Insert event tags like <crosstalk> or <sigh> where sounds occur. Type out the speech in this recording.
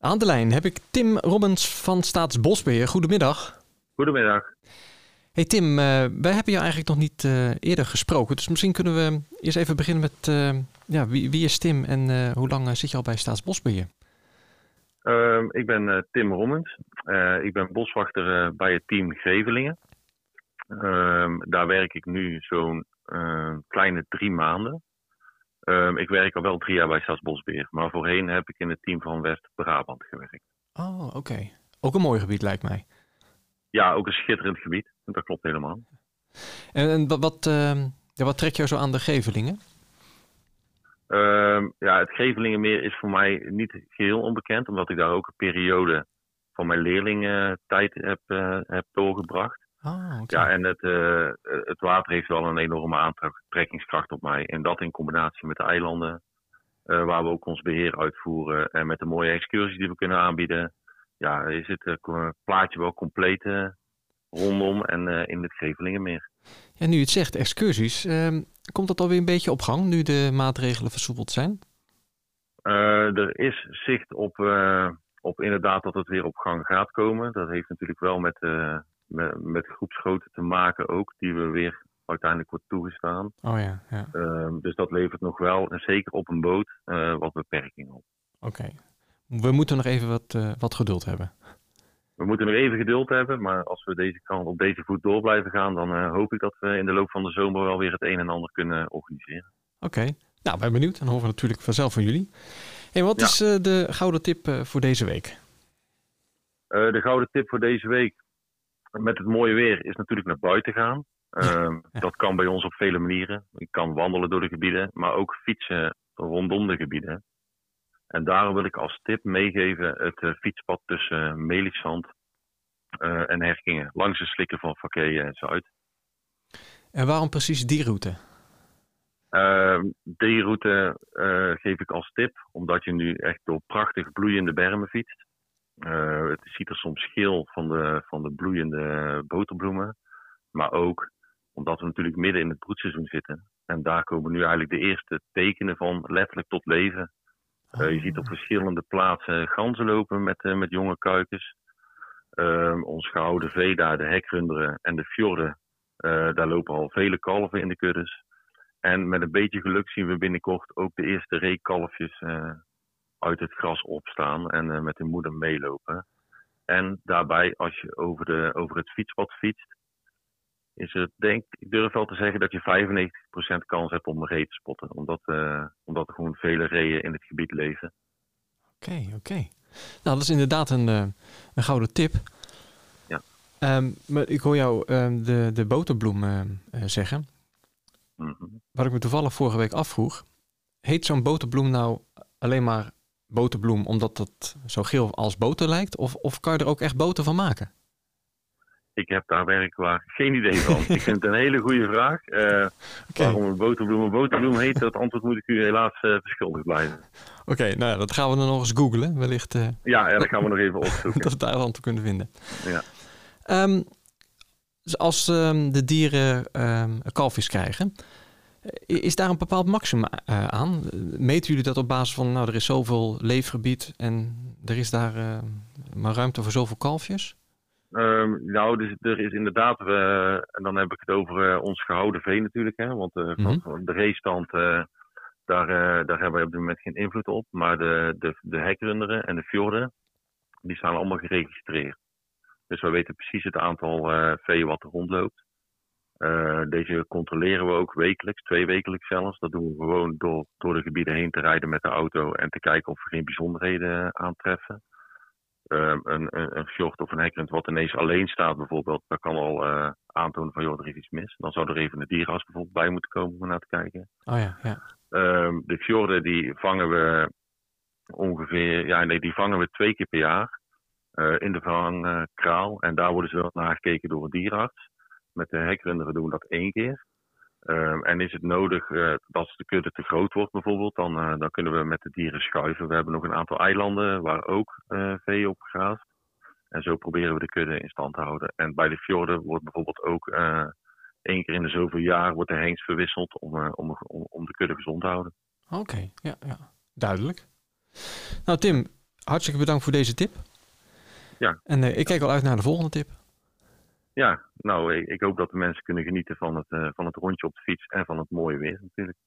Aan de lijn heb ik Tim Robbins van Staatsbosbeheer. Goedemiddag. Goedemiddag. Hey Tim, uh, wij hebben jou eigenlijk nog niet uh, eerder gesproken. Dus misschien kunnen we eerst even beginnen met uh, ja, wie, wie, is Tim en hoe lang zit je al bij Staatsbosbeheer? Ehm, ik ben Tim Rommens. ik ben boswachter bij het team Gevelingen. Ehm, daar werk ik nu zo'n kleine drie maanden. Um, ik werk al wel drie jaar bij Staatsbosbeheer, maar voorheen heb ik in het team van West-Brabant gewerkt. Oh, oké. Ook een mooi gebied lijkt mij. Ja, ook een schitterend gebied. Dat klopt helemaal. En, en wat, wat, uh, ja, wat trekt jou zo aan de Gevelingen? Uh, ja, het Gevelingenmeer is voor mij niet geheel onbekend, omdat ik daar ook een periode van mijn leerlingentijd heb, uh, heb doorgebracht. Ah, Ja, en het, uh, het water heeft wel een enorme aantrekkingskracht op mij. En dat in combinatie met de eilanden, uh, waar we ook ons beheer uitvoeren. En met de mooie excursies die we kunnen aanbieden. Ja, is het uh, plaatje wel compleet rondom en in het Gevelingenmeer. En nu je het zegt, excursies. Ehm, komt dat alweer een beetje op gang nu de maatregelen versoepeld zijn? er is zicht op, op inderdaad dat het weer op gang gaat komen. Dat heeft natuurlijk wel met met, met groepsgrootte te maken ook, die we weer uiteindelijk wordt toegestaan. Oh ja, ja. Um, dus dat levert nog wel, en zeker op een boot, uh, wat beperkingen op. Oké. We moeten nog even wat, uh, wat geduld hebben. We moeten nog even geduld hebben, maar als we deze kant op deze voet door blijven gaan, dan uh, hoop ik dat we in de loop van de zomer wel weer het een en ander kunnen organiseren. Oké. Okay. Nou, ben benieuwd. Dan horen we natuurlijk vanzelf van jullie. En wat ja. is de gouden tip voor deze week? de gouden tip voor deze week met het mooie weer is natuurlijk naar buiten gaan. Uh, <laughs> ja. Dat kan bij ons op vele manieren. Ik kan wandelen door de gebieden, maar ook fietsen rondom de gebieden. En daarom wil ik als tip meegeven het uh, fietspad tussen uh, Melisand uh, en Herkingen. Langs de slikken van Vakkee en Zuid. En waarom precies die route? Ehm, die route geef ik als tip, omdat je nu echt door prachtig bloeiende bermen fietst. Uh, het ziet er soms geel van de, van de bloeiende boterbloemen. Maar ook omdat we natuurlijk midden in het broedseizoen zitten. En daar komen nu eigenlijk de eerste tekenen van letterlijk tot leven. Uh, je ziet op verschillende plaatsen ganzen lopen met, uh, met jonge kuikens. Uh, ons gehouden vee daar, de hekrunderen en de fjorden. daar lopen al vele kalven in de kuddes. En met een beetje geluk zien we binnenkort ook de eerste reekalfjes uit het gras opstaan en uh, met de moeder meelopen. En daarbij, als je over, de, over het fietspad fietst, is het, denk ik, durf wel te zeggen dat je 95% kans hebt om een ree te spotten. Omdat, uh, omdat er gewoon vele reeën in het gebied leven. Oké, okay, oké. Okay. Nou, dat is inderdaad een, uh, een gouden tip. Ja. Um, maar ik hoor jou um, de, de boterbloem uh, zeggen. Mm -hmm. Wat ik me toevallig vorige week afvroeg. Heet zo'n boterbloem nou alleen maar boterbloem omdat het zo geel als boter lijkt? Of, of kan je er ook echt boter van maken? Ik heb daar werkelijk geen idee van. ik vind het een hele goede vraag. <laughs> Uh, okay. Waarom een boterbloem een boterbloem heet, dat antwoord moet ik u helaas uh, verschuldigd blijven. Oké, okay, nou ja, dat gaan we dan nog eens googlen. Wellicht. Uh, ja, ja, dat gaan we nog even <laughs> opzoeken. dat we daar antwoord kunnen vinden. Ja. Um, dus als um, de dieren um, kalfjes krijgen, is daar een bepaald maximum uh, aan? Meten jullie dat op basis van, nou, er is zoveel leefgebied en er is daar uh, maar ruimte voor zoveel kalfjes? Um, nou, dus er is inderdaad, uh, en dan heb ik het over ons gehouden vee natuurlijk, hè, want mm -hmm. van de reestand, daar, daar hebben we op dit moment geen invloed op. Maar de, de, de hekrunderen en de fjorden, die staan allemaal geregistreerd. Dus we weten precies het aantal vee wat er rondloopt. Uh, deze controleren we ook wekelijks, twee wekelijks zelfs. Dat doen we gewoon door, door de gebieden heen te rijden met de auto en te kijken of we geen bijzonderheden aantreffen. Uh, een, een, een fjord of een hekrund wat ineens alleen staat bijvoorbeeld, dat kan al uh, aantonen van joh, er is iets mis. Dan zou er even een dierenarts bijvoorbeeld bij moeten komen om naar te kijken. Oh ja, ja. Ehm, de fjorden die vangen we ongeveer, ja nee, die vangen we twee keer per jaar in de vangkraal. en daar worden ze wel naar gekeken door een dierenarts. Met de hekrunderen doen we dat één keer. Um, en is het nodig uh, dat de kudde te groot wordt bijvoorbeeld, dan, uh, dan kunnen we met de dieren schuiven. We hebben nog een aantal eilanden waar ook uh, vee op graast. En zo proberen we de kudde in stand te houden. En bij de fjorden wordt bijvoorbeeld ook één keer in de zoveel jaar wordt de hengst verwisseld om, om, om, om de kudde gezond te houden. Oké, okay, ja, ja, duidelijk. Nou Tim, hartstikke bedankt voor deze tip. Ja. En ik kijk al uit naar de volgende tip. Ja, nou, ik, hoop dat de mensen kunnen genieten van het, van het rondje op de fiets en van het mooie weer natuurlijk.